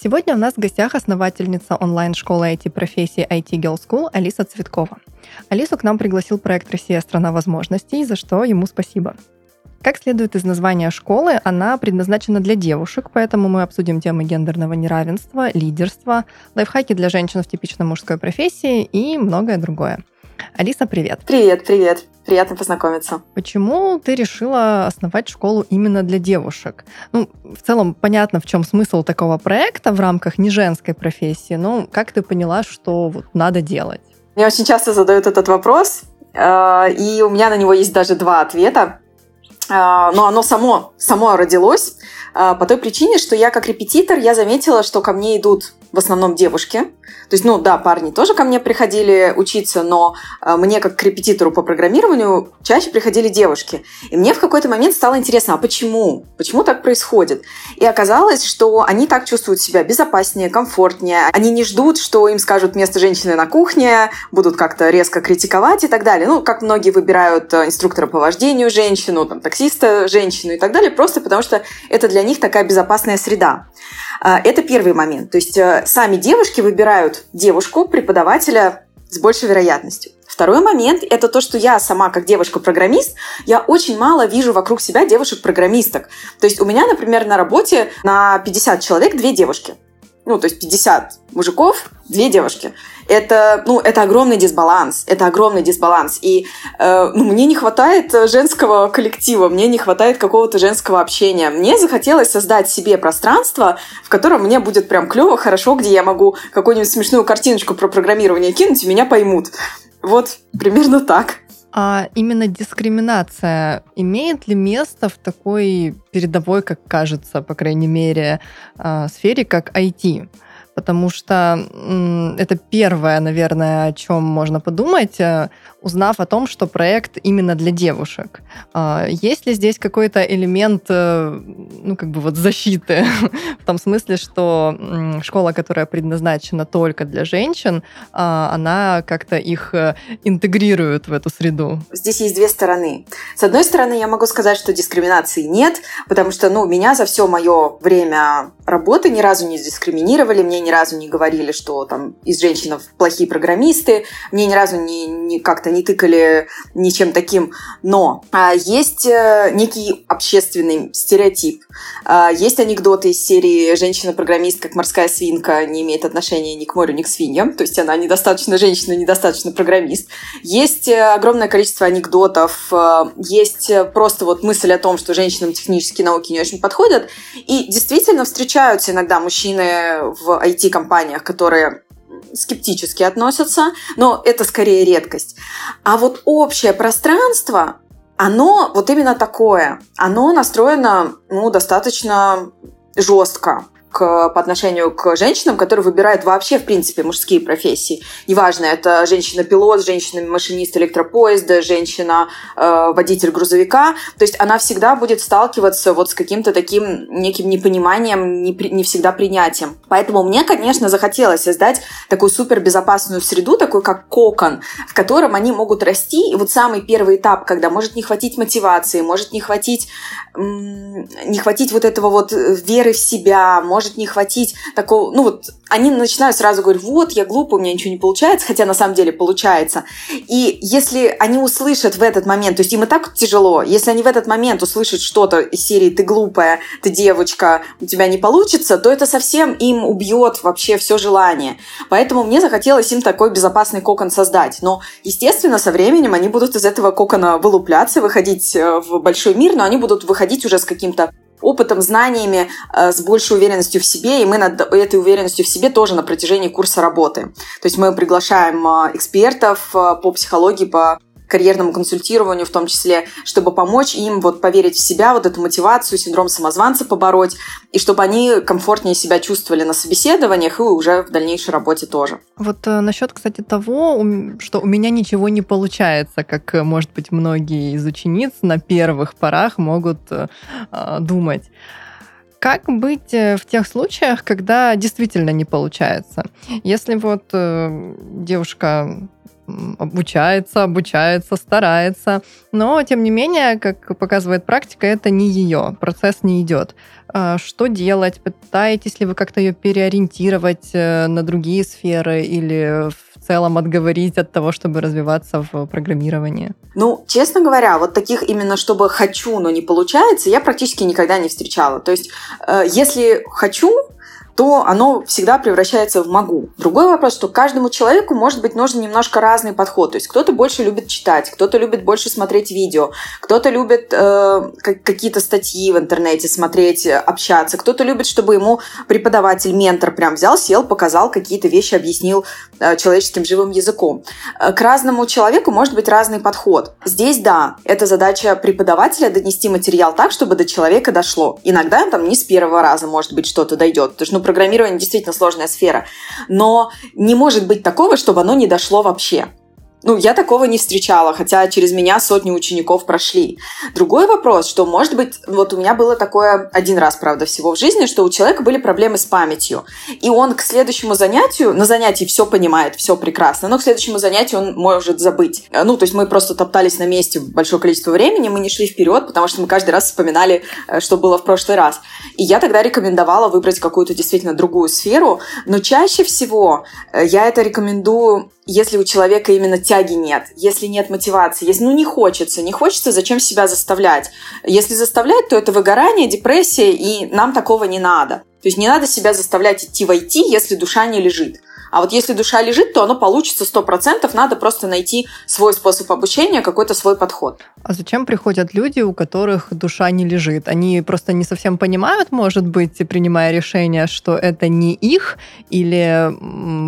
Сегодня у нас в гостях основательница онлайн-школы IT-профессии IT Girl School Алиса Цветкова. Алису к нам пригласил проект «Россия – страна возможностей», за что ему спасибо. Как следует из названия школы, она предназначена для девушек, поэтому мы обсудим темы гендерного неравенства, лидерства, лайфхаки для женщин в типично мужской профессии и многое другое. Алиса, привет. Привет, привет. Приятно познакомиться. Почему ты решила основать школу именно для девушек? Ну, в целом, понятно, в чем смысл такого проекта в рамках не женской профессии, но как ты поняла, что вот надо делать? Мне очень часто задают этот вопрос, э, и у меня на него есть даже два ответа. Э, но оно само, само родилось э, по той причине, что я как репетитор, я заметила, что ко мне идут в основном девушки. То есть, ну да, парни тоже ко мне приходили учиться, но э, мне как к репетитору по программированию чаще приходили девушки. И мне в какой-то момент стало интересно, а почему? Почему так происходит? И оказалось, что они так чувствуют себя безопаснее, комфортнее. Они не ждут, что им скажут место женщины на кухне, будут как-то резко критиковать и так далее. Ну, как многие выбирают э, инструктора по вождению женщину, там, таксиста женщину и так далее, просто потому что это для них такая безопасная среда. А, это первый момент. То есть э, сами девушки выбирают девушку, преподавателя с большей вероятностью. Второй момент – это то, что я сама, как девушка-программист, я очень мало вижу вокруг себя девушек-программисток. То есть у меня, например, на работе на 50 человек две девушки – ну, то есть 50 мужиков, две девушки. Это, ну, это огромный дисбаланс, это огромный дисбаланс. И э, ну, мне не хватает женского коллектива, мне не хватает какого-то женского общения. Мне захотелось создать себе пространство, в котором мне будет прям клево, хорошо, где я могу какую-нибудь смешную картиночку про программирование кинуть, и меня поймут. Вот примерно так. А именно дискриминация имеет ли место в такой передовой, как кажется, по крайней мере, а, сфере, как IT? Потому что это первое, наверное, о чем можно подумать, э, узнав о том, что проект именно для девушек. А, есть ли здесь какой-то элемент, э, ну, как бы вот защиты, в том смысле, что школа, которая предназначена только для женщин, а, она как-то их э, интегрирует в эту среду? Здесь есть две стороны. С одной стороны, я могу сказать, что дискриминации нет, потому что, ну, меня за все мое время работы ни разу не дискриминировали, мне ни разу не говорили, что там из женщин плохие программисты, мне ни разу не, не как-то не тыкали ничем таким. Но а, есть а, некий общественный стереотип. А, есть анекдоты из серии «Женщина-программист, как морская свинка, не имеет отношения ни к морю, ни к свиньям». То есть она недостаточно женщина, недостаточно программист. Есть э, огромное количество анекдотов. А, есть просто вот мысль о том, что женщинам технические науки не очень подходят. И действительно встречаются иногда мужчины в IT-компаниях, которые скептически относятся, но это скорее редкость. А вот общее пространство, оно вот именно такое. Оно настроено ну, достаточно жестко к, по отношению к женщинам, которые выбирают вообще, в принципе, мужские профессии. Неважно, это женщина-пилот, женщина-машинист электропоезда, женщина-водитель грузовика. То есть она всегда будет сталкиваться вот с каким-то таким неким непониманием, не, не всегда принятием. Поэтому мне, конечно, захотелось создать такую супербезопасную среду, такой как кокон, в котором они могут расти. И вот самый первый этап, когда может не хватить мотивации, может не хватить, не хватить вот этого вот веры в себя, может не хватить такого, ну вот они начинают сразу говорить, вот, я глупый, у меня ничего не получается, хотя на самом деле получается. И если они услышат в этот момент, то есть им и так тяжело, если они в этот момент услышат что-то из серии «ты глупая», «ты девочка», «у тебя не получится», то это совсем им убьет вообще все желание. Поэтому мне захотелось им такой безопасный кокон создать. Но, естественно, со временем они будут из этого кокона вылупляться, выходить э, в большой мир, но они будут выходить уже с каким-то опытом, знаниями, э, с большей уверенностью в себе, и мы над этой уверенностью в себе тоже на протяжении курса работы. То есть мы приглашаем э, экспертов э, по психологии, по карьерному консультированию в том числе, чтобы помочь им вот поверить в себя, вот эту мотивацию, синдром самозванца побороть, и чтобы они комфортнее себя чувствовали на собеседованиях и уже в дальнейшей работе тоже. Вот э, насчет, кстати, того, что у меня ничего не получается, как, э, может быть, многие из учениц на первых порах могут э, а, думать. Как быть э, в тех случаях, когда действительно не получается? Если вот э, девушка обучается, обучается, старается, но тем не менее, как показывает практика, это не ее, процесс не идет. А что делать? Пытаетесь ли вы как-то ее переориентировать э, на другие сферы или в целом отговорить от того, чтобы развиваться в программировании? Ну, честно говоря, вот таких именно, чтобы хочу, но не получается, я практически никогда не встречала. То есть, э, если хочу, то оно всегда превращается в могу. Другой вопрос, что каждому человеку может быть нужен немножко разный подход. То есть кто-то больше любит читать, кто-то любит больше смотреть видео, кто-то любит э, какие-то статьи в интернете смотреть, общаться, кто-то любит, чтобы ему преподаватель, ментор прям взял, сел, показал какие-то вещи, объяснил э, человеческим живым языком. Э, к разному человеку может быть разный подход. Здесь, да, это задача преподавателя донести материал так, чтобы до человека дошло. Иногда там не с первого раза, может быть, что-то дойдет. Потому что, ну, программирование действительно сложная сфера. Но не может быть такого, чтобы оно не дошло вообще. Ну, я такого не встречала, хотя через меня сотни учеников прошли. Другой вопрос, что, может быть, вот у меня было такое один раз, правда, всего в жизни, что у человека были проблемы с памятью. И он к следующему занятию, на занятии все понимает, все прекрасно, но к следующему занятию он может забыть. Ну, то есть мы просто топтались на месте большое количество времени, мы не шли вперед, потому что мы каждый раз вспоминали, э, что было в прошлый раз. И я тогда рекомендовала выбрать какую-то действительно другую сферу, но чаще всего э, я это рекомендую если у человека именно тяги нет, если нет мотивации, если ну не хочется, не хочется, зачем себя заставлять? Если заставлять, то это выгорание, депрессия, и нам такого не надо. То есть не надо себя заставлять идти в IT, если душа не лежит. А вот если душа лежит, то оно получится 100%, надо просто найти свой способ обучения, какой-то свой подход. А зачем приходят люди, у которых душа не лежит? Они просто не совсем понимают, может быть, принимая решение, что это не их, или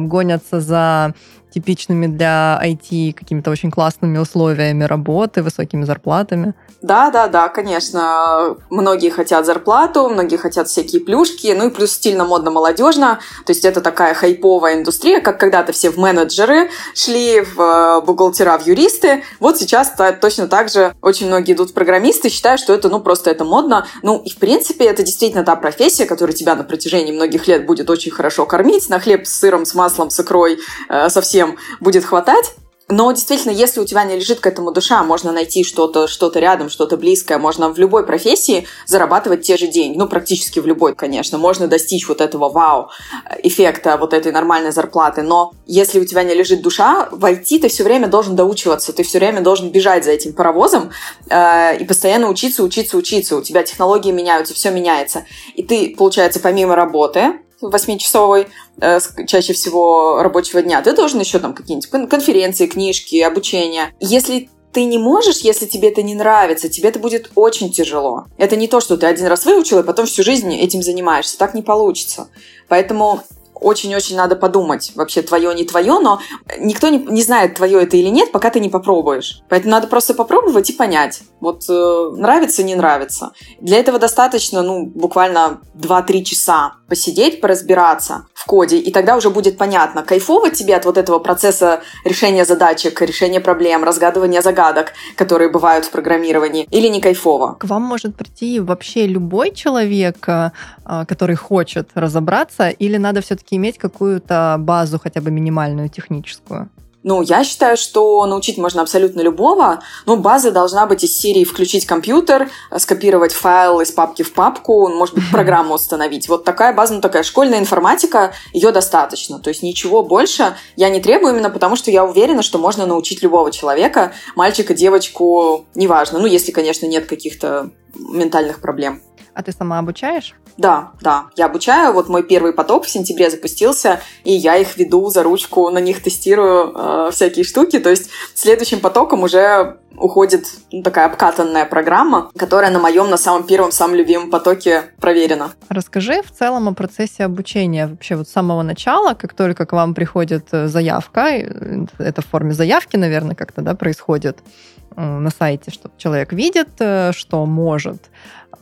гонятся за типичными для IT какими-то очень классными условиями работы, высокими зарплатами. Да, да, да, конечно. Многие хотят зарплату, многие хотят всякие плюшки, ну и плюс стильно, модно, молодежно. То есть это такая хайповая индустрия, как когда-то все в менеджеры шли, в э, бухгалтера, в юристы. Вот сейчас точно так же очень многие идут в программисты, считают, что это, ну, просто это модно. Ну, и в принципе это действительно та профессия, которая тебя на протяжении многих лет будет очень хорошо кормить, на хлеб с сыром, с маслом, с икрой, э, совсем будет хватать. Но действительно, если у тебя не лежит к этому душа, можно найти что-то что рядом, что-то близкое. Можно в любой профессии зарабатывать те же деньги. Ну, практически в любой, конечно. Можно достичь вот этого вау-эффекта, вот этой нормальной зарплаты. Но если у тебя не лежит душа, в IT ты все время должен доучиваться. Ты все время должен бежать за этим паровозом э, и постоянно учиться, учиться, учиться. У тебя технологии меняются, все меняется. И ты, получается, помимо работы, восьмичасовой, э, чаще всего рабочего дня, ты должен еще там какие-нибудь конференции, книжки, обучение. Если ты не можешь, если тебе это не нравится, тебе это будет очень тяжело. Это не то, что ты один раз выучил, и потом всю жизнь этим занимаешься. Так не получится. Поэтому очень-очень надо подумать, вообще твое, не твое, но никто не, не знает, твое это или нет, пока ты не попробуешь. Поэтому надо просто попробовать и понять, вот э, нравится, не нравится. Для этого достаточно, ну, буквально 2-3 часа посидеть, поразбираться в коде, и тогда уже будет понятно, кайфово тебе от вот этого процесса решения задачек, решения проблем, разгадывания загадок, которые бывают в программировании, или не кайфово. К вам может прийти вообще любой человек, э, который хочет разобраться, или надо все-таки все-таки иметь какую-то базу, хотя бы минимальную техническую? Ну, я считаю, что научить можно абсолютно любого. Но база должна быть из серии включить компьютер, скопировать файл из папки в папку, может быть, программу установить. Вот такая база, ну, такая школьная информатика, ее достаточно. То есть ничего больше я не требую именно потому, что я уверена, что можно научить любого человека, мальчика, девочку, неважно. Ну, если, конечно, нет каких-то ментальных проблем. А ты сама обучаешь? Да, да, я обучаю. Вот мой первый поток в сентябре запустился, и я их веду за ручку, на них тестирую э, всякие штуки. То есть следующим потоком уже уходит такая обкатанная программа, которая на моем, на самом первом, самом любимом потоке проверена. Расскажи в целом о процессе обучения вообще вот с самого начала, как только к вам приходит э, заявка, э, это в форме заявки, наверное, как-то да, происходит э, на сайте, что человек видит, что может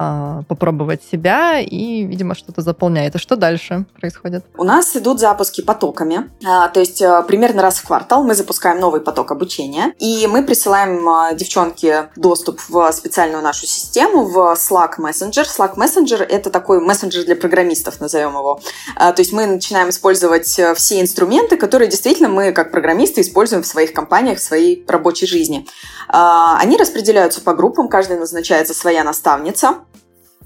а, попробовать себя и, видимо, что-то заполняет. А что дальше происходит? У нас идут запуски потоками. А, то есть примерно раз в квартал мы запускаем новый поток обучения. И мы присылаем девчонке доступ в специальную нашу систему, в Slack Messenger. Slack Messenger — это такой мессенджер для программистов, назовем его. То есть мы начинаем использовать все инструменты, которые действительно мы, как программисты, используем в своих компаниях, в своей рабочей жизни. Они распределяются по группам, каждый назначается своя наставница.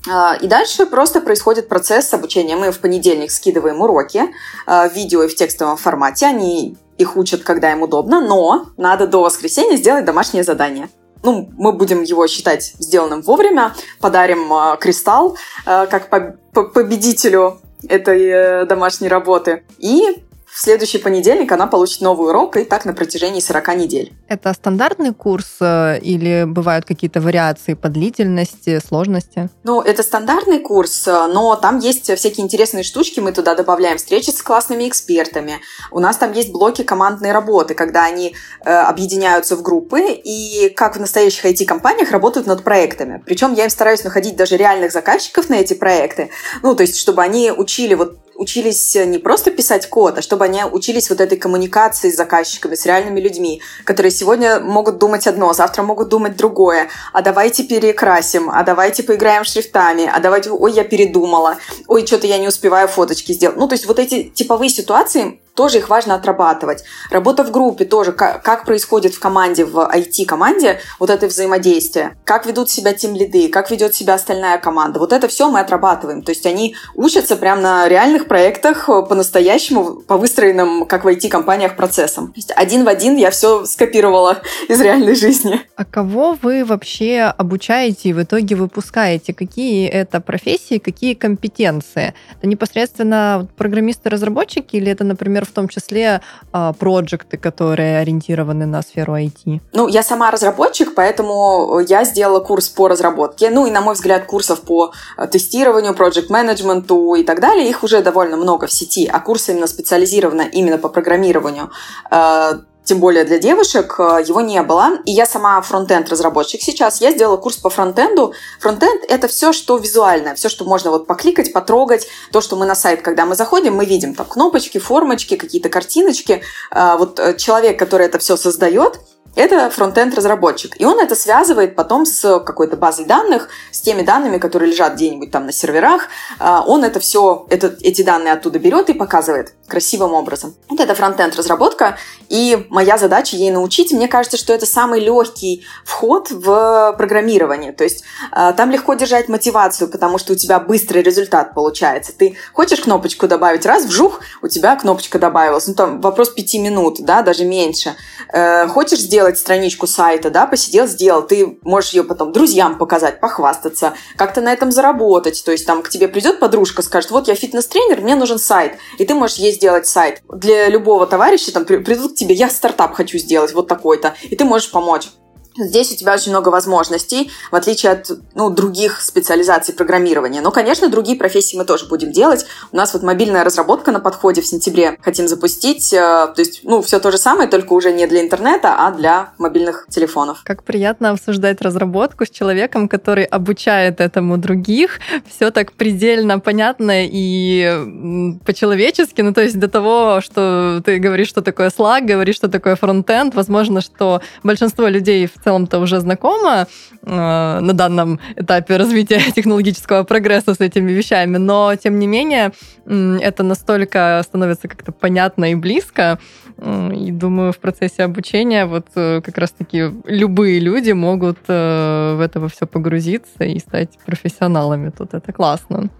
А, и дальше просто происходит процесс обучения. Мы в понедельник скидываем уроки а, в видео и в текстовом формате. Они их учат, когда им удобно, но надо до воскресенья сделать домашнее задание. Ну, мы будем его считать сделанным вовремя, подарим э, кристалл э, как по победителю этой э, домашней работы. И в следующий понедельник она получит новый урок, и так на протяжении 40 недель. Это стандартный курс э, или бывают какие-то вариации по длительности, сложности? Ну, это стандартный курс, э, но там есть всякие интересные штучки. Мы туда добавляем встречи с классными экспертами. У нас там есть блоки командной работы, когда они э, объединяются в группы и, как в настоящих IT-компаниях, работают над проектами. Причем я им стараюсь находить даже реальных заказчиков на эти проекты. Ну, то есть, чтобы они учили вот учились не просто писать код, а чтобы они учились вот этой коммуникации с заказчиками, с реальными людьми, которые сегодня могут думать одно, завтра могут думать другое. А давайте перекрасим, а давайте поиграем шрифтами, а давайте, ой, я передумала, ой, что-то я не успеваю фоточки сделать. Ну, то есть вот эти типовые ситуации тоже их важно отрабатывать. Работа в группе тоже, как, происходит в команде, в IT-команде, вот это взаимодействие. Как ведут себя тим лиды, как ведет себя остальная команда. Вот это все мы отрабатываем. То есть они учатся прямо на реальных проектах э, по-настоящему, по выстроенным, как в IT-компаниях, процессам. То есть один в один я все скопировала из реальной жизни. А кого вы вообще обучаете и в итоге выпускаете? Какие это профессии, какие компетенции? Это непосредственно программисты-разработчики или это, например, например, в том числе а, проекты, которые ориентированы на сферу IT? Ну, я сама разработчик, поэтому я сделала курс по разработке. Ну, и, на мой взгляд, курсов по а, тестированию, проект менеджменту и так далее, их уже довольно много в сети, а курсы именно специализированы именно по программированию а, тем более для девушек, э, его не было. И я сама фронтенд разработчик сейчас. Я сделала курс по фронтенду. Фронтенд — это все, что визуальное, все, что можно вот покликать, потрогать. То, что мы на сайт, когда мы заходим, мы видим там кнопочки, формочки, какие-то картиночки. Э, вот э, человек, который это все создает, это фронтенд-разработчик. И он это связывает потом с какой-то базой данных, с теми данными, которые лежат где-нибудь там на серверах. Он это все, это, эти данные оттуда берет и показывает красивым образом. Вот это фронтенд-разработка, и моя задача ей научить. Мне кажется, что это самый легкий вход в программирование. То есть а, там легко держать мотивацию, потому что у тебя быстрый результат получается. Ты хочешь кнопочку добавить, раз, вжух, у тебя кнопочка добавилась. Ну, там вопрос пяти минут, да, даже меньше. Э, хочешь сделать страничку сайта, да, посидел, сделал, ты можешь ее потом друзьям показать, похвастаться, как-то на этом заработать. То есть там к тебе придет подружка, скажет, вот я фитнес-тренер, мне нужен сайт, и ты можешь ей сделать сайт. Для любого товарища там придут к тебе, я стартап хочу сделать, вот такой-то, и ты можешь помочь. Здесь у тебя очень много возможностей, в отличие от ну, других специализаций программирования. Но, конечно, другие профессии мы тоже будем делать. У нас вот мобильная разработка на подходе в сентябре хотим запустить. Э, то есть, ну, все то же самое, только уже не для интернета, а для мобильных телефонов. Как приятно обсуждать разработку с человеком, который обучает этому других. Все так предельно понятно и по-человечески. Ну, то есть до того, что ты говоришь, что такое Slack, говоришь, что такое фронтенд. Возможно, что большинство людей в в целом-то уже знакома э, на данном этапе развития технологического прогресса с этими вещами, но тем не менее это настолько становится как-то понятно и близко, и думаю, в процессе обучения вот э, как раз-таки любые люди могут э, в это все погрузиться и стать профессионалами тут. Это классно.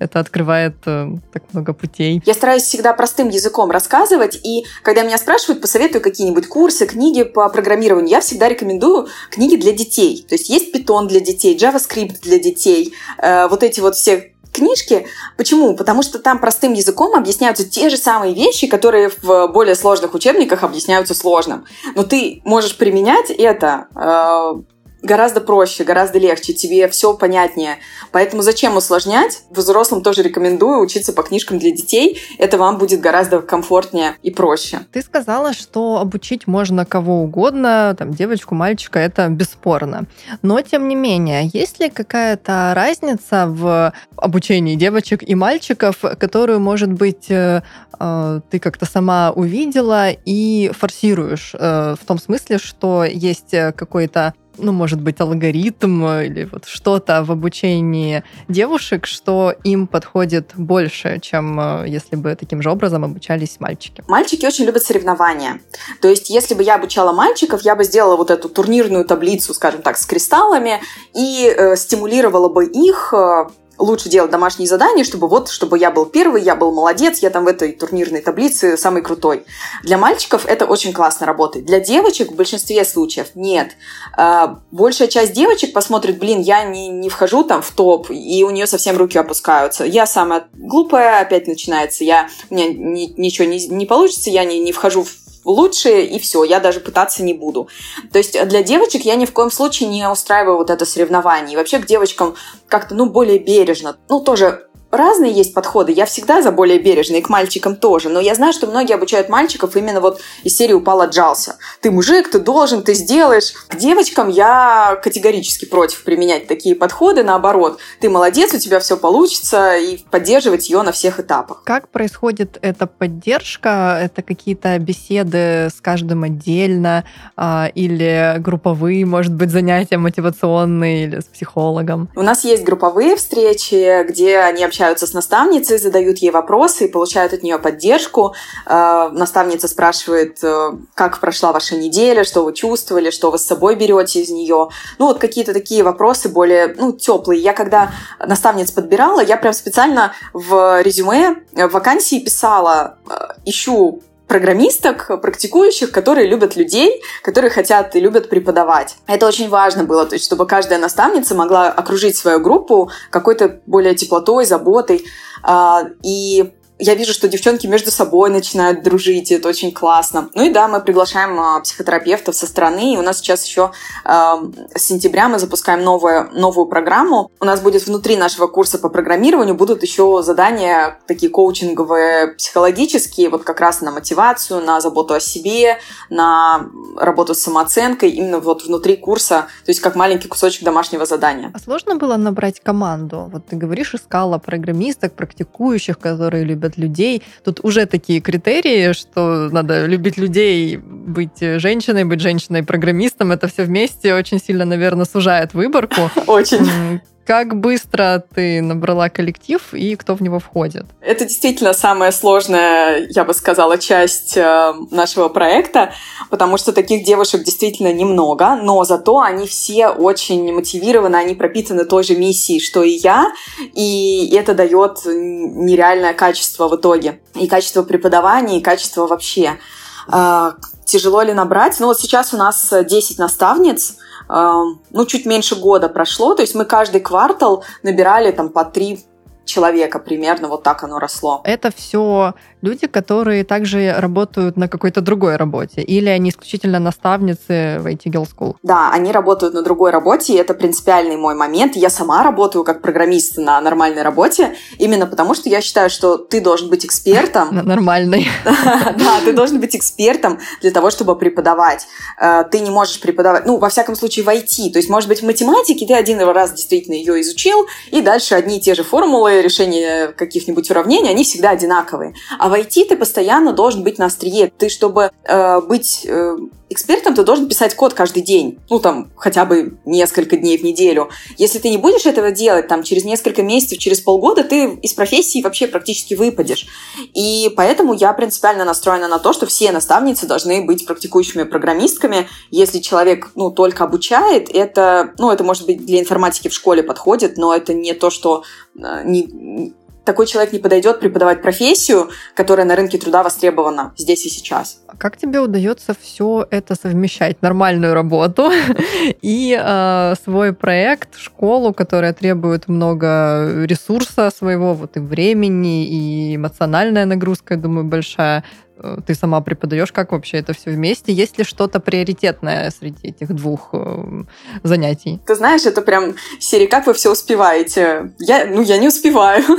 Это открывает э, так много путей. Я стараюсь всегда простым языком рассказывать, и когда меня спрашивают, посоветую какие-нибудь курсы, книги по программированию, я всегда рекомендую книги для детей. То есть есть Python для детей, JavaScript для детей, вот эти вот все книжки. Почему? Потому что там простым языком объясняются те же самые вещи, которые в более сложных учебниках объясняются сложным. Но ты можешь применять это э, гораздо проще, гораздо легче, тебе все понятнее. Поэтому зачем усложнять? Взрослым тоже рекомендую учиться по книжкам для детей. Это вам будет гораздо комфортнее и проще. Ты сказала, что обучить можно кого угодно, там, девочку, мальчика, это бесспорно. Но, тем не менее, есть ли какая-то разница в обучении девочек и мальчиков, которую, может быть, э, э, ты как-то сама увидела и форсируешь э, в том смысле, что есть какой-то ну, может быть, алгоритм или вот что-то в обучении девушек, что им подходит больше, чем э, если бы таким же образом обучались мальчики. Мальчики очень любят соревнования. То есть, если бы я обучала мальчиков, я бы сделала вот эту турнирную таблицу, скажем так, с кристаллами и э, стимулировала бы их э, лучше делать домашние задания, чтобы вот, чтобы я был первый, я был молодец, я там в этой турнирной таблице самый крутой. Для мальчиков это очень классно работает. Для девочек в большинстве случаев нет. А, большая часть девочек посмотрит, блин, я не, не вхожу там в топ, и у нее совсем руки опускаются. Я самая глупая, опять начинается, я, у меня ни, ничего не, не получится, я не, не вхожу в лучшее, и все, я даже пытаться не буду. То есть для девочек я ни в коем случае не устраиваю вот это соревнование. И вообще к девочкам как-то, ну, более бережно. Ну, тоже разные есть подходы. Я всегда за более бережные, и к мальчикам тоже. Но я знаю, что многие обучают мальчиков именно вот из серии «Упал, отжался». Ты мужик, ты должен, ты сделаешь. К девочкам я категорически против применять такие подходы. Наоборот, ты молодец, у тебя все получится, и поддерживать ее на всех этапах. Как происходит эта поддержка? Это какие-то беседы с каждым отдельно а, или групповые, может быть, занятия мотивационные или с психологом? У нас есть групповые встречи, где они общаются общаются с наставницей, задают ей вопросы и получают от нее поддержку. Э, наставница спрашивает, э, как прошла ваша неделя, что вы чувствовали, что вы с собой берете из нее. Ну, вот какие-то такие вопросы более, ну, теплые. Я когда наставниц подбирала, я прям специально в резюме в вакансии писала, э, ищу программисток, практикующих, которые любят людей, которые хотят и любят преподавать. Это очень важно было, то есть чтобы каждая наставница могла окружить свою группу какой-то более теплотой, заботой. А, и я вижу, что девчонки между собой начинают дружить, и это очень классно. Ну и да, мы приглашаем а, психотерапевтов со стороны, и у нас сейчас еще э, с сентября мы запускаем новую, новую программу. У нас будет внутри нашего курса по программированию будут еще задания такие коучинговые, психологические, вот как раз на мотивацию, на заботу о себе, на работу с самооценкой, именно вот внутри курса, то есть как маленький кусочек домашнего задания. А сложно было набрать команду? Вот ты говоришь, искала программисток, практикующих, которые любят любят людей. Тут уже такие критерии, что надо любить людей, быть женщиной, быть женщиной-программистом. Это все вместе очень сильно, наверное, сужает выборку. Очень. Как быстро ты набрала коллектив и кто в него входит? Это действительно самая сложная, я бы сказала, часть э, нашего проекта, потому что таких девушек действительно немного, но зато они все очень мотивированы, они пропитаны той же миссией, что и я, и это дает нереальное качество в итоге. И качество преподавания, и качество вообще. Э, тяжело ли набрать? Ну вот сейчас у нас 10 наставниц, ну, чуть меньше года прошло, то есть мы каждый квартал набирали там по три человека примерно, вот так оно росло. Это все люди, которые также работают на какой-то другой работе, или они исключительно наставницы в IT Girl School? Да, они работают на другой работе, и это принципиальный мой момент. Я сама работаю как программист на нормальной работе, именно потому что я считаю, что ты должен быть экспертом. На нормальной. Да, ты должен быть экспертом для того, чтобы преподавать. Э, ты не можешь преподавать, ну, во всяком случае, в IT. То есть, может быть, в математике ты один раз действительно ее изучил, и дальше одни и те же формулы решения каких-нибудь уравнений, они всегда одинаковые. А в IT ты постоянно должен быть на острие. Ты, чтобы э, быть э, экспертом, ты должен писать код каждый день. Ну, там, хотя бы несколько дней в неделю. Если ты не будешь этого делать, там, через несколько месяцев, через полгода, ты из профессии вообще практически выпадешь. И поэтому я принципиально настроена на то, что все наставницы должны быть практикующими программистками. Если человек, ну, только обучает, это, ну, это, может быть, для информатики в школе подходит, но это не то, что э, не, такой человек не подойдет преподавать профессию, которая на рынке труда востребована здесь и сейчас. Как тебе удается все это совмещать? Нормальную работу и э, свой проект, школу, которая требует много ресурса своего, вот и времени, и эмоциональная нагрузка, я думаю, большая. Э, ты сама преподаешь, как вообще это все вместе? Есть ли что-то приоритетное среди этих двух э, занятий? Ты знаешь, это прям серия «Как вы все успеваете?» Я, ну, я не успеваю.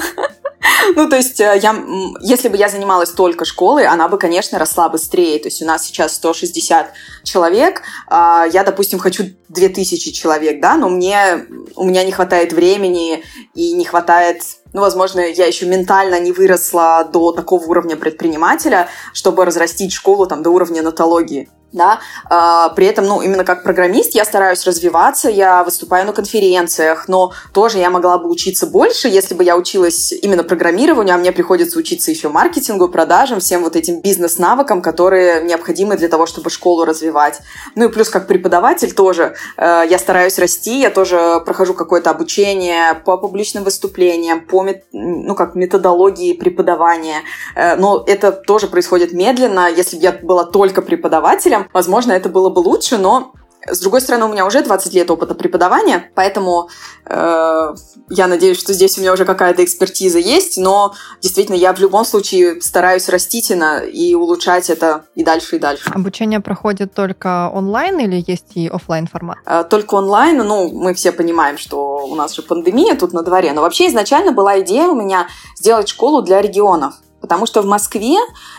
Ну, то есть, э, я, если бы я занималась только школой, она бы, конечно, росла быстрее. То есть, у нас сейчас 160 человек, а, я, допустим, хочу 2000 человек, да, но мне, у меня не хватает времени и не хватает ну, возможно, я еще ментально не выросла до такого уровня предпринимателя, чтобы разрастить школу там до уровня нотологии да, а, при этом, ну, именно как программист я стараюсь развиваться, я выступаю на конференциях, но тоже я могла бы учиться больше, если бы я училась именно программированию, а мне приходится учиться еще маркетингу, продажам, всем вот этим бизнес-навыкам, которые необходимы для того, чтобы школу развивать. Ну и плюс как преподаватель тоже э, я стараюсь расти, я тоже прохожу какое-то обучение по публичным выступлениям, по, ну, как методологии преподавания, э, но это тоже происходит медленно, если бы я была только преподавателем, возможно, это было бы лучше, но с другой стороны, у меня уже 20 лет опыта преподавания, поэтому э, я надеюсь, что здесь у меня уже какая-то экспертиза есть, но действительно я в любом случае стараюсь растительно и улучшать это и дальше, и дальше. Обучение проходит только онлайн или есть и офлайн формат? Э, только онлайн, ну, мы все понимаем, что у нас же пандемия тут на дворе, но вообще изначально была идея у меня сделать школу для регионов. Потому что в Москве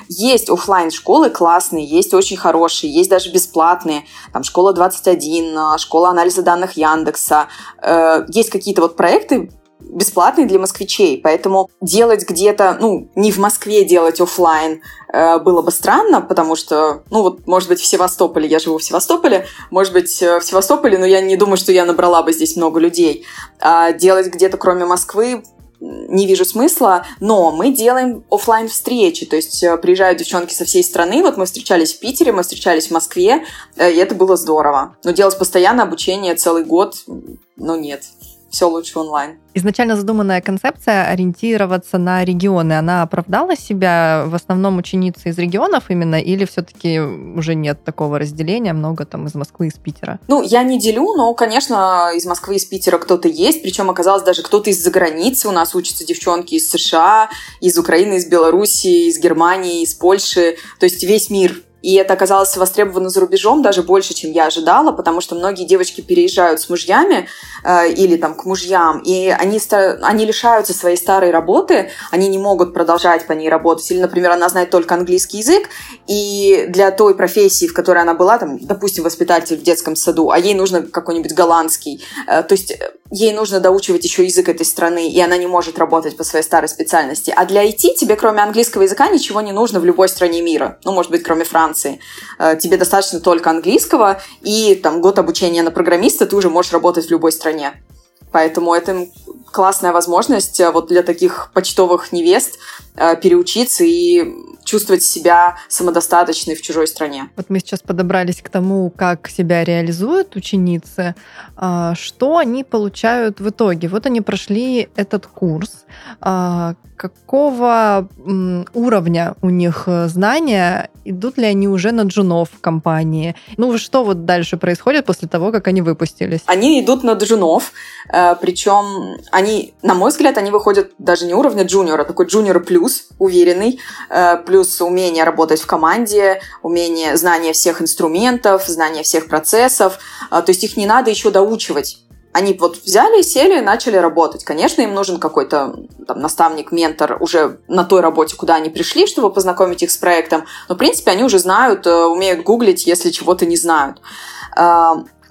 есть офлайн школы классные, есть очень хорошие, есть даже бесплатные. Там школа 21, а, школа анализа данных Яндекса. Э, есть какие-то вот проекты бесплатные для москвичей, поэтому делать где-то, ну, не в Москве делать офлайн э, было бы странно, потому что, ну, вот, может быть, в Севастополе, я живу в Севастополе, может быть, э, в Севастополе, но я не думаю, что я набрала бы здесь много людей. А делать где-то кроме Москвы не вижу смысла, но мы делаем офлайн встречи, то есть э, приезжают девчонки со всей страны, вот мы встречались в Питере, мы встречались в Москве, э, и это было здорово. Но делать постоянно обучение целый год, ну нет все лучше онлайн. Изначально задуманная концепция ориентироваться на регионы, она оправдала себя в основном ученицы из регионов именно, или все-таки уже нет такого разделения, много там из Москвы, из Питера? Ну, я не делю, но, конечно, из Москвы, из Питера кто-то есть, причем оказалось даже кто-то из-за границы. У нас учатся девчонки из США, из Украины, из Белоруссии, из Германии, из Польши, то есть весь мир и это оказалось востребовано за рубежом даже больше, чем я ожидала, потому что многие девочки переезжают с мужьями э, или там к мужьям, и они, они лишаются своей старой работы, они не могут продолжать по ней работать. Или, например, она знает только английский язык, и для той профессии, в которой она была, там, допустим, воспитатель в детском саду, а ей нужно какой-нибудь голландский, э, то есть э, ей нужно доучивать еще язык этой страны, и она не может работать по своей старой специальности. А для IT тебе, кроме английского языка, ничего не нужно в любой стране мира. Ну, может быть, кроме Франции Франции. Э, тебе достаточно только английского, и там год обучения на программиста, ты уже можешь работать в любой стране. Поэтому это классная возможность э, вот для таких почтовых невест э, переучиться и чувствовать себя самодостаточной в чужой стране. Вот мы сейчас подобрались к тому, как себя реализуют ученицы, а, что они получают в итоге. Вот они прошли этот курс. А, какого уровня у них знания? Идут ли они уже на джунов в компании? Ну, что вот дальше происходит после того, как они выпустились? Они идут на джунов, э, причем они, на мой взгляд, они выходят даже не уровня джуниора, а такой джуниор плюс, уверенный, э, плюс умение работать в команде, умение, знание всех инструментов, знание всех процессов. А, то есть их не надо еще доучивать. Они вот взяли, сели, начали работать. Конечно, им нужен какой-то там, наставник, ментор уже на той работе, куда они пришли, чтобы познакомить их с проектом. Но, в принципе, они уже знают, э, умеют гуглить, если чего-то не знают.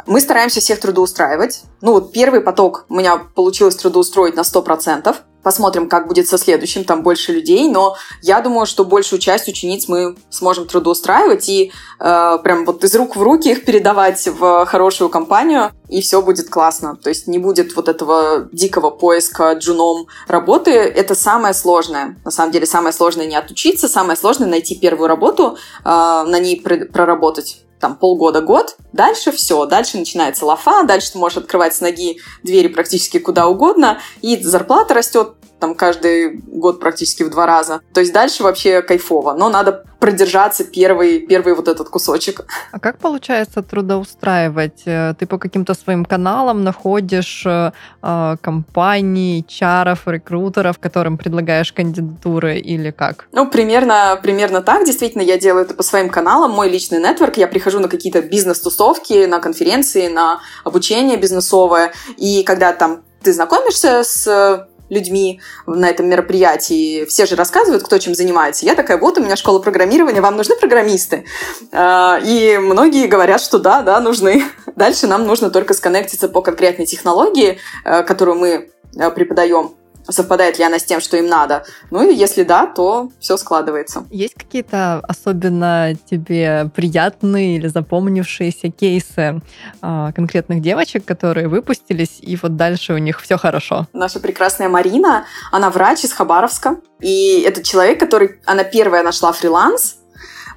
Мы стараемся всех трудоустраивать. Ну, вот первый поток у меня получилось трудоустроить на 100%. Посмотрим, как будет со следующим, там больше людей, но я думаю, что большую часть учениц мы сможем трудоустраивать и э, прям вот из рук в руки их передавать в хорошую компанию, и все будет классно. То есть не будет вот этого дикого поиска джуном работы. Это самое сложное. На самом деле самое сложное не отучиться, самое сложное найти первую работу, э, на ней проработать там полгода-год, дальше все, дальше начинается лафа, дальше ты можешь открывать с ноги двери практически куда угодно, и зарплата растет там каждый год практически в два раза. То есть дальше вообще кайфово, но надо продержаться первый, первый вот этот кусочек. А как получается трудоустраивать? Э, ты по каким-то своим каналам находишь э, э компании, чаров, рекрутеров, которым предлагаешь кандидатуры или как? Ну, примерно, примерно так. Действительно, я делаю это по своим каналам. Мой личный нетворк. Я прихожу на какие-то бизнес-тусовки, на конференции, на обучение бизнесовое. И когда там ты знакомишься с людьми на этом мероприятии. Все же рассказывают, кто чем занимается. Я такая, вот у меня школа программирования, вам нужны программисты? А, и многие говорят, что да, да, нужны. Дальше нам нужно только сконнектиться по конкретной технологии, э, которую мы э, преподаем совпадает ли она с тем, что им надо. Ну и если да, то все складывается. Есть какие-то особенно тебе приятные или запомнившиеся кейсы э, конкретных девочек, которые выпустились, и вот дальше у них все хорошо? Наша прекрасная Марина, она врач из Хабаровска, и это человек, который, она первая нашла фриланс,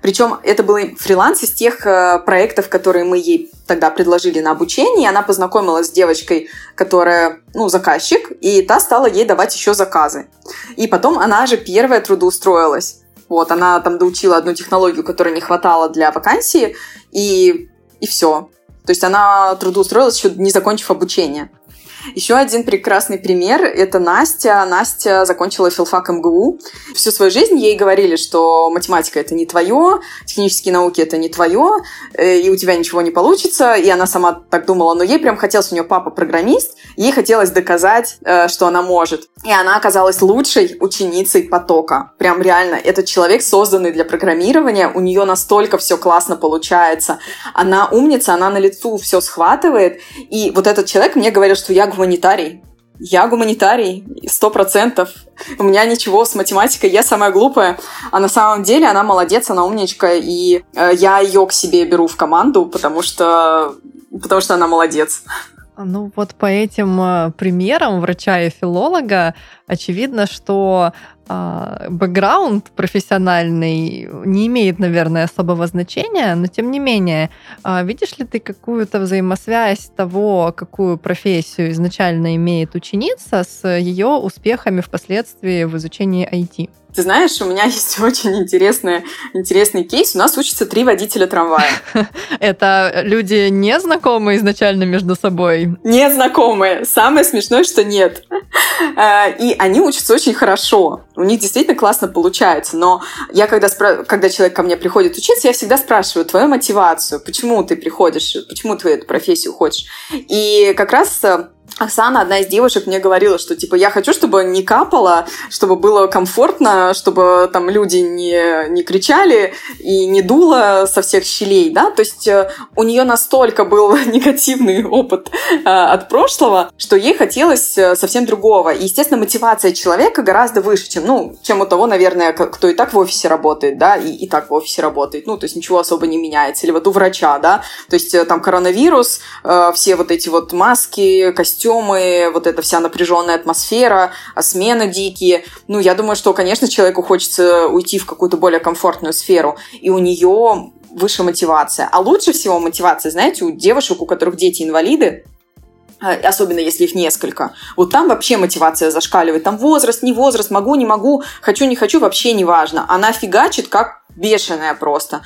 причем это был фриланс из тех э, проектов, которые мы ей тогда предложили на обучение. Она познакомилась с девочкой, которая, ну, заказчик, и та стала ей давать еще заказы. И потом она же первая трудоустроилась. Вот, она там доучила одну технологию, которой не хватало для вакансии, и, и все. То есть она трудоустроилась, еще не закончив обучение. Еще один прекрасный пример – это Настя. Настя закончила филфак МГУ. Всю свою жизнь ей говорили, что математика – это не твое, технические науки – это не твое, э, и у тебя ничего не получится. И она сама так думала, но ей прям хотелось, у нее папа программист, ей хотелось доказать, э, что она может. И она оказалась лучшей ученицей потока. Прям реально, этот человек созданный для программирования, у нее настолько все классно получается. Она умница, она на лицу все схватывает. И вот этот человек мне говорил, что я гуманитарий. Я гуманитарий, сто процентов. У меня ничего с математикой, я самая глупая. А на самом деле она молодец, она умничка, и э, я ее к себе беру в команду, потому что, потому что она молодец. Ну вот по этим э, примерам врача и филолога очевидно, что э, бэкграунд профессиональный не имеет, наверное, особого значения, но тем не менее, э, видишь ли ты какую-то взаимосвязь того, какую профессию изначально имеет ученица с ее успехами впоследствии в изучении IT? Ты знаешь, у меня есть очень интересный, интересный кейс. У нас учатся три водителя трамвая. Это люди не знакомые изначально между собой? Не знакомые. Самое смешное, что нет. Э, и они учатся очень хорошо. У них действительно классно получается. Но я, когда, спра... когда человек ко мне приходит учиться, я всегда спрашиваю твою мотивацию. Почему ты приходишь? Почему ты эту профессию хочешь? И как раз э, Оксана, одна из девушек, мне говорила, что типа я хочу, чтобы не капало, чтобы было комфортно, чтобы там люди не, не кричали и не дуло со всех щелей, да, то есть э, у нее настолько был негативный опыт э, от прошлого, что ей хотелось э, совсем другого. И, естественно, мотивация человека гораздо выше, чем, ну, чем у того, наверное, кто и так в офисе работает, да, и, и так в офисе работает, ну, то есть ничего особо не меняется. Или вот у врача, да, то есть там коронавирус, все вот эти вот маски, костюмы, костюмы, вот эта вся напряженная атмосфера, а смены дикие. Ну, я думаю, что, конечно, человеку хочется уйти в какую-то более комфортную сферу, и у нее выше мотивация. А лучше всего мотивация, знаете, у девушек, у которых дети инвалиды, а, особенно если их несколько. Вот там вообще мотивация зашкаливает. Там возраст, не возраст, могу, не могу, хочу, не хочу, вообще не важно. Она фигачит как бешеная просто.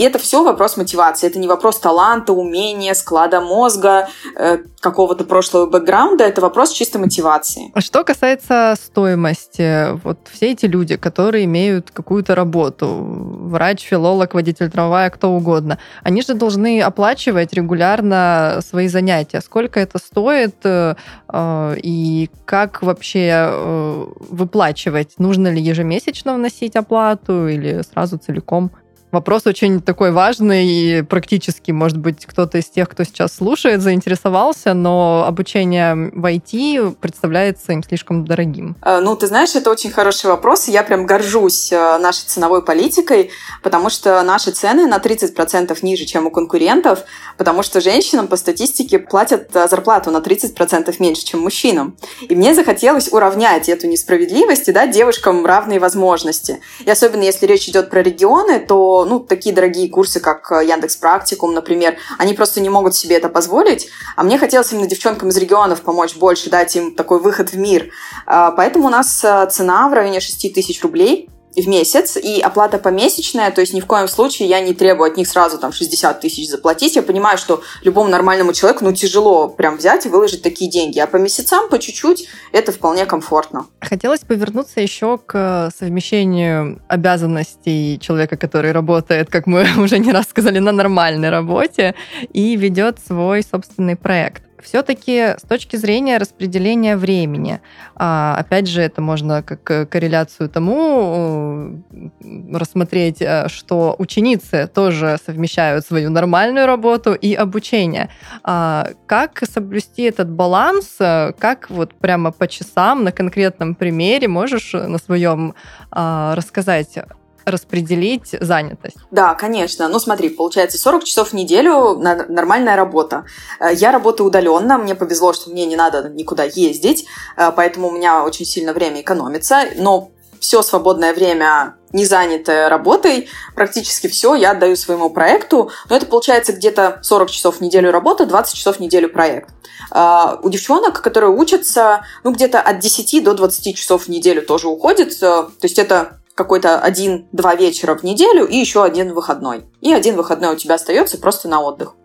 И это все вопрос мотивации. Это не вопрос таланта, умения, склада мозга, э, какого-то прошлого бэкграунда. Это вопрос чисто мотивации. А что касается стоимости, вот все эти люди, которые имеют какую-то работу, врач, филолог, водитель трамвая, кто угодно, они же должны оплачивать регулярно свои занятия. Сколько это стоит э, э и как вообще э, выплачивать? Нужно ли ежемесячно вносить оплату или сразу целиком? Вопрос очень такой важный и практически, может быть, кто-то из тех, кто сейчас слушает, заинтересовался, но обучение в IT представляется им слишком дорогим. Э, ну, ты знаешь, это очень хороший вопрос. Я прям горжусь э, нашей ценовой политикой, потому что наши цены на 30% ниже, чем у конкурентов, потому что женщинам по статистике платят э, зарплату на 30% меньше, чем мужчинам. И мне захотелось уравнять эту несправедливость и дать девушкам равные возможности. И особенно если речь идет про регионы, то ну, такие дорогие курсы, как э, Яндекс Практикум, например, они просто не могут себе это позволить, а мне хотелось именно девчонкам из регионов помочь больше, дать им такой выход в мир. А, поэтому у нас э, цена в районе 6 тысяч рублей в месяц, и оплата помесячная, то есть ни в коем случае я не требую от них сразу там 60 тысяч заплатить. Я понимаю, что любому нормальному человеку ну тяжело прям взять и выложить такие деньги, а по месяцам, по чуть-чуть, это вполне комфортно. Хотелось повернуться еще к совмещению обязанностей человека, который работает, как мы уже не раз сказали, на нормальной работе и ведет свой собственный проект все-таки с точки зрения распределения времени, а, опять же, это можно как корреляцию тому э, рассмотреть, э, что ученицы тоже совмещают свою нормальную работу и обучение. А, как соблюсти этот баланс? Как вот прямо по часам на конкретном примере можешь на своем а, рассказать распределить занятость? Да, конечно. Ну, смотри, получается 40 часов в неделю нормальная работа. Э, я работаю удаленно, мне повезло, что мне не надо никуда ездить, э, поэтому у меня очень сильно время экономится, но все свободное время не занятое работой, практически все я отдаю своему проекту, но это получается где-то 40 часов в неделю работа, 20 часов в неделю проект. Uh, у девчонок, которые учатся, ну, где-то от 10 до 20 часов в неделю тоже уходит. То есть это какой-то один-два вечера в неделю и еще один выходной. И один выходной у тебя остается просто на отдых.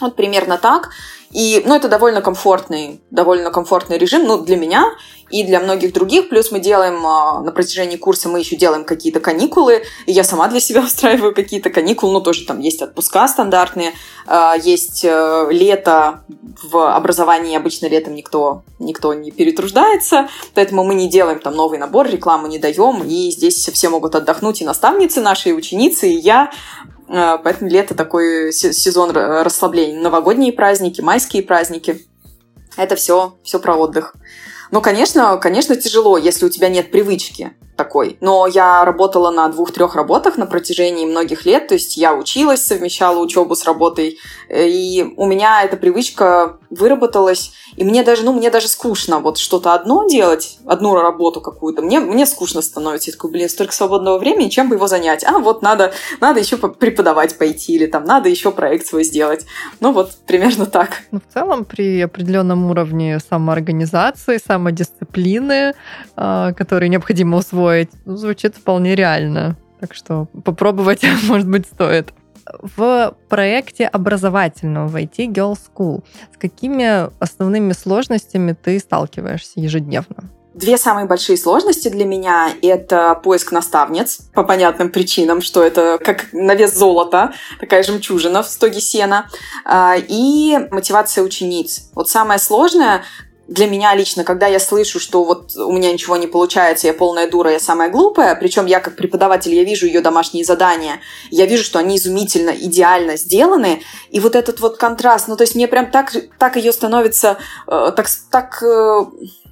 Вот примерно так. И, ну, это довольно комфортный, довольно комфортный режим, ну, для меня и для многих других. Плюс мы делаем а, на протяжении курса, мы еще делаем какие-то каникулы, и я сама для себя устраиваю какие-то каникулы, ну, тоже там есть отпуска стандартные, а, есть э, лето, в образовании. Обычно летом никто, никто не перетруждается, поэтому мы не делаем там новый набор, рекламу не даем, и здесь все могут отдохнуть, и наставницы наши, и ученицы, и я, Поэтому лето такой сезон расслабления. Новогодние праздники, майские праздники. Это все, все про отдых. Ну, конечно, конечно, тяжело, если у тебя нет привычки такой. Но я работала на двух-трех работах на протяжении многих лет, то есть я училась, совмещала учебу с работой, э, и у меня эта привычка выработалась, и мне даже, ну, мне даже скучно вот что-то одно делать, одну работу какую-то, мне, мне скучно становится. Я такой, блин, столько свободного времени, чем бы его занять? А, вот надо, надо еще преподавать пойти, или там надо еще проект свой сделать. Ну, вот примерно так. Ну, в целом, при определенном уровне самоорганизации, самодисциплины, а, которые необходимо усвоить, ну, звучит вполне реально. Так что попробовать, может быть, стоит. В проекте образовательного в IT Girl School с какими основными сложностями ты сталкиваешься ежедневно? Две самые большие сложности для меня — это поиск наставниц, по понятным причинам, что это как на вес золота, такая жемчужина в стоге сена, а, и мотивация учениц. Вот самое сложное, для меня лично, когда я слышу, что вот у меня ничего не получается, я полная дура, я самая глупая, причем я как преподаватель, я вижу ее домашние задания, я вижу, что они изумительно, идеально сделаны, и вот этот вот контраст, ну то есть мне прям так, так ее становится, э, так, так э,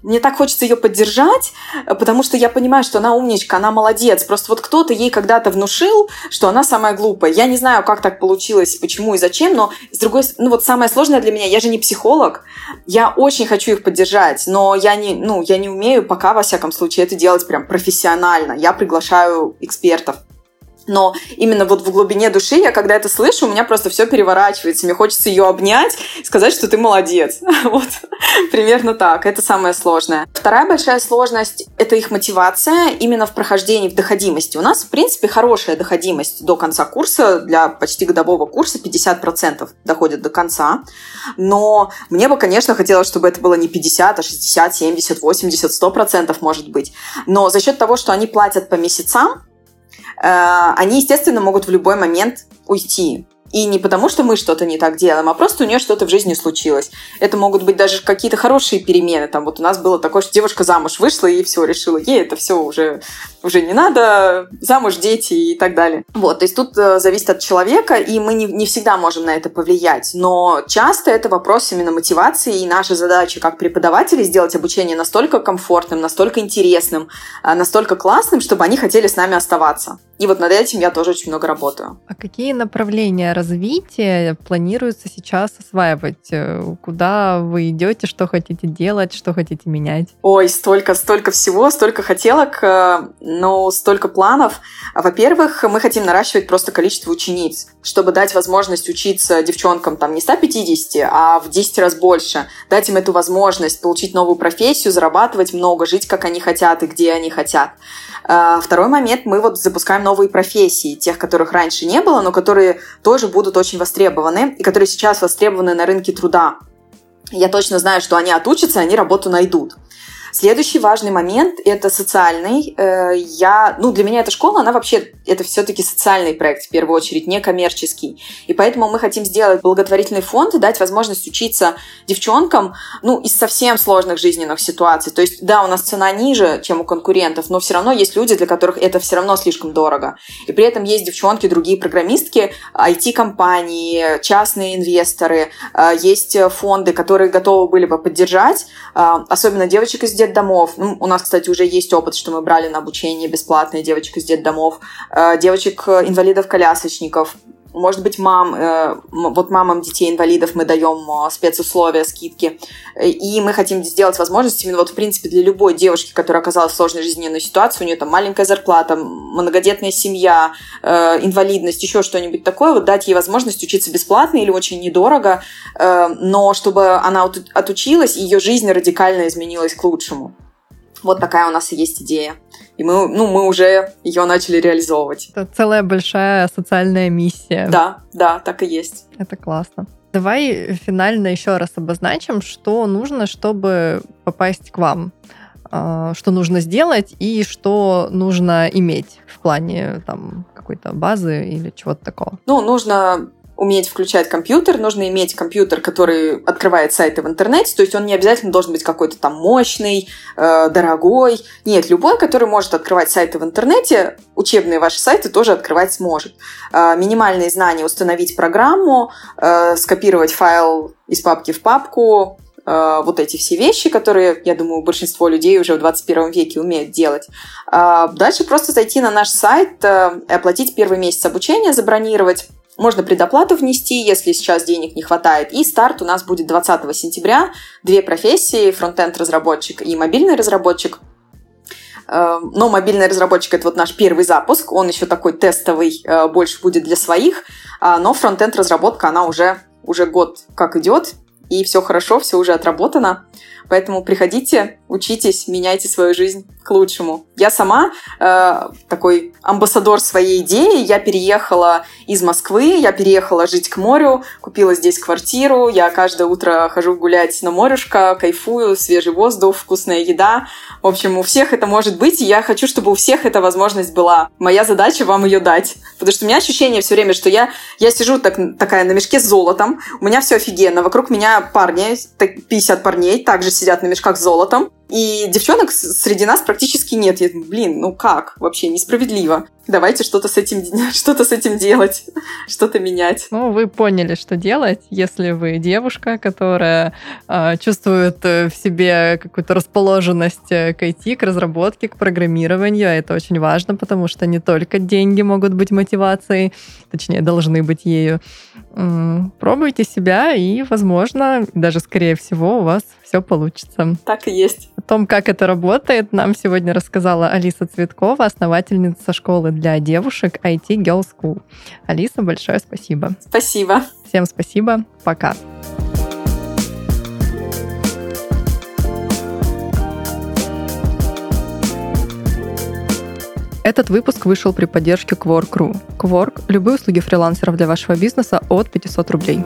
мне так хочется ее поддержать, потому что я понимаю, что она умничка, она молодец. Просто вот кто-то ей когда-то внушил, что она самая глупая. Я не знаю, как так получилось, почему и зачем, но с другой ну вот самое сложное для меня, я же не психолог, я очень хочу их поддержать, но я не, ну, я не умею пока, во всяком случае, это делать прям профессионально. Я приглашаю экспертов но именно вот в глубине души я, когда это слышу, у меня просто все переворачивается. Мне хочется ее обнять сказать, что ты молодец. Вот примерно так. Это самое сложное. Вторая большая сложность — это их мотивация именно в прохождении, в доходимости. У нас, в принципе, хорошая доходимость до конца курса. Для почти годового курса 50% доходит до конца. Но мне бы, конечно, хотелось, чтобы это было не 50, а 60, 70, 80, 100% может быть. Но за счет того, что они платят по месяцам, они, естественно, могут в любой момент уйти. И не потому, что мы что-то не так делаем, а просто у нее что-то в жизни случилось. Это могут быть даже какие-то хорошие перемены. Там вот у нас было такое, что девушка замуж вышла и все, решила, ей это все уже, уже не надо, замуж, дети и так далее. Вот, то есть тут э, зависит от человека, и мы не, не всегда можем на это повлиять. Но часто это вопрос именно мотивации, и наша задача как преподавателей сделать обучение настолько комфортным, настолько интересным, э, настолько классным, чтобы они хотели с нами оставаться. И вот над этим я тоже очень много работаю. А какие направления развития планируется сейчас осваивать? Э, куда вы идете, что хотите делать, что хотите менять? Ой, столько, столько всего, столько хотелок, э, но столько планов. Во-первых, мы хотим наращивать просто количество учениц, чтобы дать возможность учиться девчонкам там не 150, а в 10 раз больше. Дать им эту возможность получить новую профессию, зарабатывать много, жить как они хотят и где они хотят. А, второй момент, мы вот запускаем новые профессии, тех, которых раньше не было, но которые тоже будут очень востребованы и которые сейчас востребованы на рынке труда. Я точно знаю, что они отучатся, они работу найдут. Следующий важный момент – это социальный. Э, я, ну, для меня эта школа, она вообще, это все-таки социальный проект, в первую очередь, не коммерческий. И поэтому мы хотим сделать благотворительный фонд и дать возможность учиться девчонкам, ну, из совсем сложных жизненных ситуаций. То есть, да, у нас цена ниже, чем у конкурентов, но все равно есть люди, для которых это все равно слишком дорого. И при этом есть девчонки, другие программистки, IT-компании, частные инвесторы, э, есть фонды, которые готовы были бы поддержать, э, особенно девочек из детдомов. Ну, у нас, кстати, уже есть опыт, что мы брали на обучение бесплатные девочек из детдомов, э, девочек-инвалидов-колясочников. Может быть, мам, э, вот мамам детей-инвалидов мы даем э, спецусловия, скидки. И мы хотим сделать возможность именно вот, в принципе, для любой девушки, которая оказалась в сложной жизненной ситуации, у нее там маленькая зарплата, многодетная семья, инвалидность, еще что-нибудь такое, вот дать ей возможность учиться бесплатно или очень недорого, но чтобы она отучилась, и ее жизнь радикально изменилась к лучшему. Вот такая у нас и есть идея. И мы, ну, мы уже ее начали реализовывать. Это целая большая социальная миссия. Да, да, так и есть. Это классно. Давай финально еще раз обозначим, что нужно, чтобы попасть к вам а, что нужно сделать и что нужно иметь в плане там какой-то базы или чего-то такого? Ну, нужно уметь включать компьютер, нужно иметь компьютер, который открывает сайты в интернете, то есть он не обязательно должен быть какой-то там мощный, э, дорогой. Нет, любой, который может открывать сайты в интернете, учебные ваши сайты тоже открывать сможет. Э, минимальные знания установить программу, э, скопировать файл из папки в папку, э, вот эти все вещи, которые, я думаю, большинство людей уже в 21 веке умеют делать. Э, дальше просто зайти на наш сайт, э, оплатить первый месяц обучения, забронировать можно предоплату внести, если сейчас денег не хватает. И старт у нас будет 20 сентября. Две профессии, фронтенд-разработчик и мобильный разработчик. Эм, но мобильный разработчик это вот наш первый запуск, он еще такой тестовый, э, больше будет для своих, а, но фронтенд разработка, она уже, уже год как идет, и все хорошо, все уже отработано. Поэтому приходите, учитесь, меняйте свою жизнь к лучшему. Я сама э, такой амбассадор своей идеи. Я переехала из Москвы, я переехала жить к морю, купила здесь квартиру. Я каждое утро хожу гулять на морюшко, кайфую, свежий воздух, вкусная еда. В общем, у всех это может быть, и я хочу, чтобы у всех эта возможность была. Моя задача вам ее дать. Потому что у меня ощущение все время, что я, я сижу так, такая на мешке с золотом, у меня все офигенно, вокруг меня парни, 50 парней, также сидят на мешках с золотом. И девчонок среди нас практически нет. Я блин, ну как? Вообще несправедливо. Давайте что-то с этим, что-то с этим делать, что-то менять. Ну, вы поняли, что делать, если вы девушка, которая э, чувствует в себе какую-то расположенность э, к IT, к разработке, к программированию. А это очень важно, потому что не только деньги могут быть мотивацией, точнее, должны быть ею. Пробуйте себя, и, возможно, даже скорее всего, у вас все получится. Так и есть. О том, как это работает, нам сегодня рассказала Алиса Цветкова, основательница школы для девушек IT Girl School. Алиса, большое спасибо. Спасибо. Всем спасибо. Пока. Этот выпуск вышел при поддержке Quark.ru. Quark – любые услуги фрилансеров для вашего бизнеса от 500 рублей.